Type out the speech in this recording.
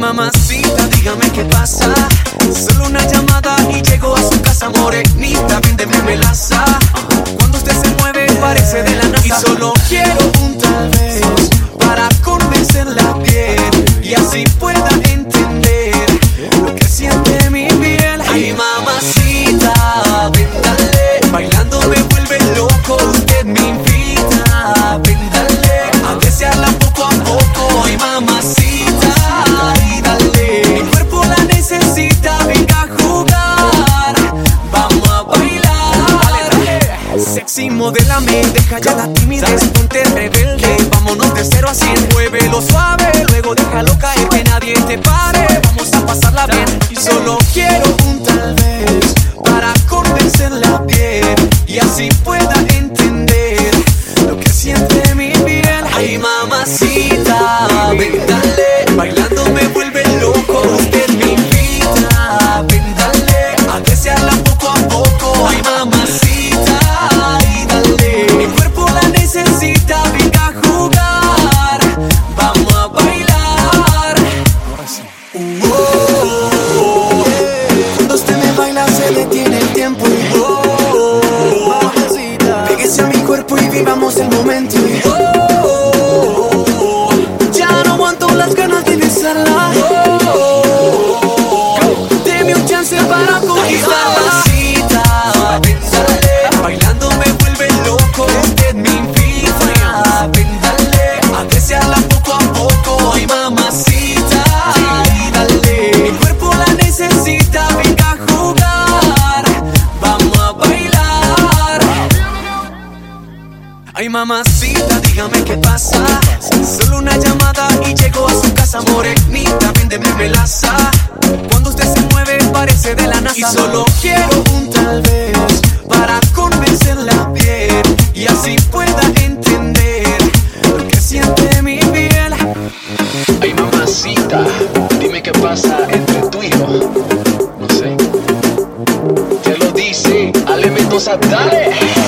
mamacita, dígame qué pasa. Solo una llamada y llego a su casa morenita, véndeme melaza. Cuando usted se mueve parece de la NASA. Y solo quiero un tal vez para convencerla bien y así pueda entender lo que siente mi piel. Ay mamacita, véndale, bailando me vuelve loco. Sexy, modelame, callada, timidez, ponte rebelde. Vámonos de cero a cien, muévelo suave, luego déjalo caer, que nadie te pare. Vamos a pasarla bien y solo quiero un tal vez para convencerla bien y así pueda entender lo que siente mi piel. Ay, mamacita, cuando usted me baila se detiene el tiempo pégese a mi cuerpo y vivamos el momento Ay mamacita, dígame qué pasa Solo una llamada y llego a su casa morenita Véndeme melaza Cuando usted se mueve parece de la NASA Y solo quiero un tal vez Para convencerla bien Y así pueda entender Lo que siente mi piel Ay, mamacita, dime qué pasa entre tú y yo. No sé. Te lo dice Ale Mendoza, dale.